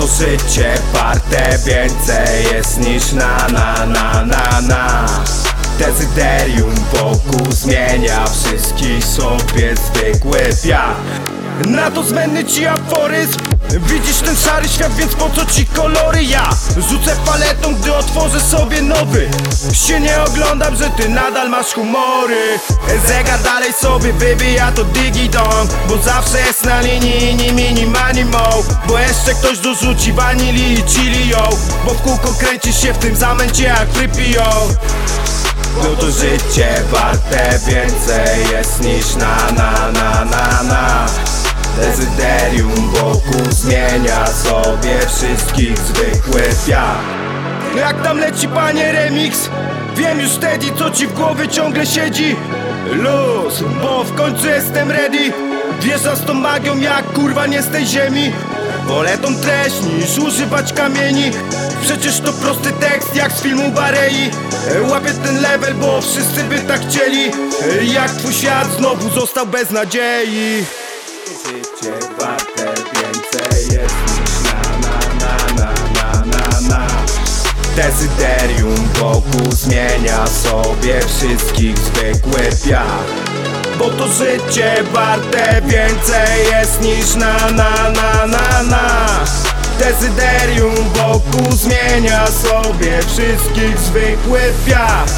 to życie warte więcej jest niż na na na na na. Dezyderium wokół zmienia wszystkich sobie zwykły wiatr na to zbędny ci aforyzm. Widzisz ten szary świat, więc po co ci kolory? Ja rzucę paletą, gdy otworzę sobie nowy. Się nie oglądam, że ty nadal masz humory. Zegar dalej sobie wybija to digi-dong Bo zawsze jest na linii ni mini mo Bo jeszcze ktoś dorzuci wanili i chili yo. Bo w kółko kręcisz się w tym zamęcie jak freepio no to życie warte więcej jest niż na na na na na. Dezyderium wokół zmienia sobie wszystkich zwykły wiatr Jak tam leci panie remix? Wiem już wtedy co ci w głowie ciągle siedzi. Luz, bo w końcu jestem ready Wjeżdżam z tą magią jak kurwa nie z tej ziemi. Wolę tą treść niż używać kamieni. Przecież to prosty tekst jak z filmu Barei. Łapię ten level, bo wszyscy by tak chcieli. Jak twój świat znowu został bez nadziei. Życie warte więcej jest niż na na na na na na Dezyderium wokół zmienia sobie wszystkich zwykły wiatr Bo to życie warte więcej jest niż na na na na na. Dezyderium wokół zmienia sobie wszystkich zwykły wiatr.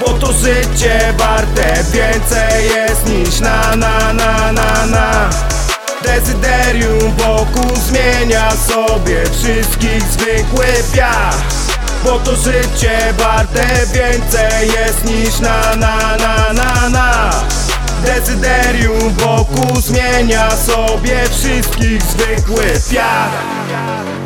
Bo to życie warte więcej jest niż na na na na na. Dezyderium wokół zmienia sobie wszystkich zwykły wiatr. Bo to życie warte więcej jest niż na na na na na Dezyderium wokół zmienia sobie wszystkich zwykły wiatr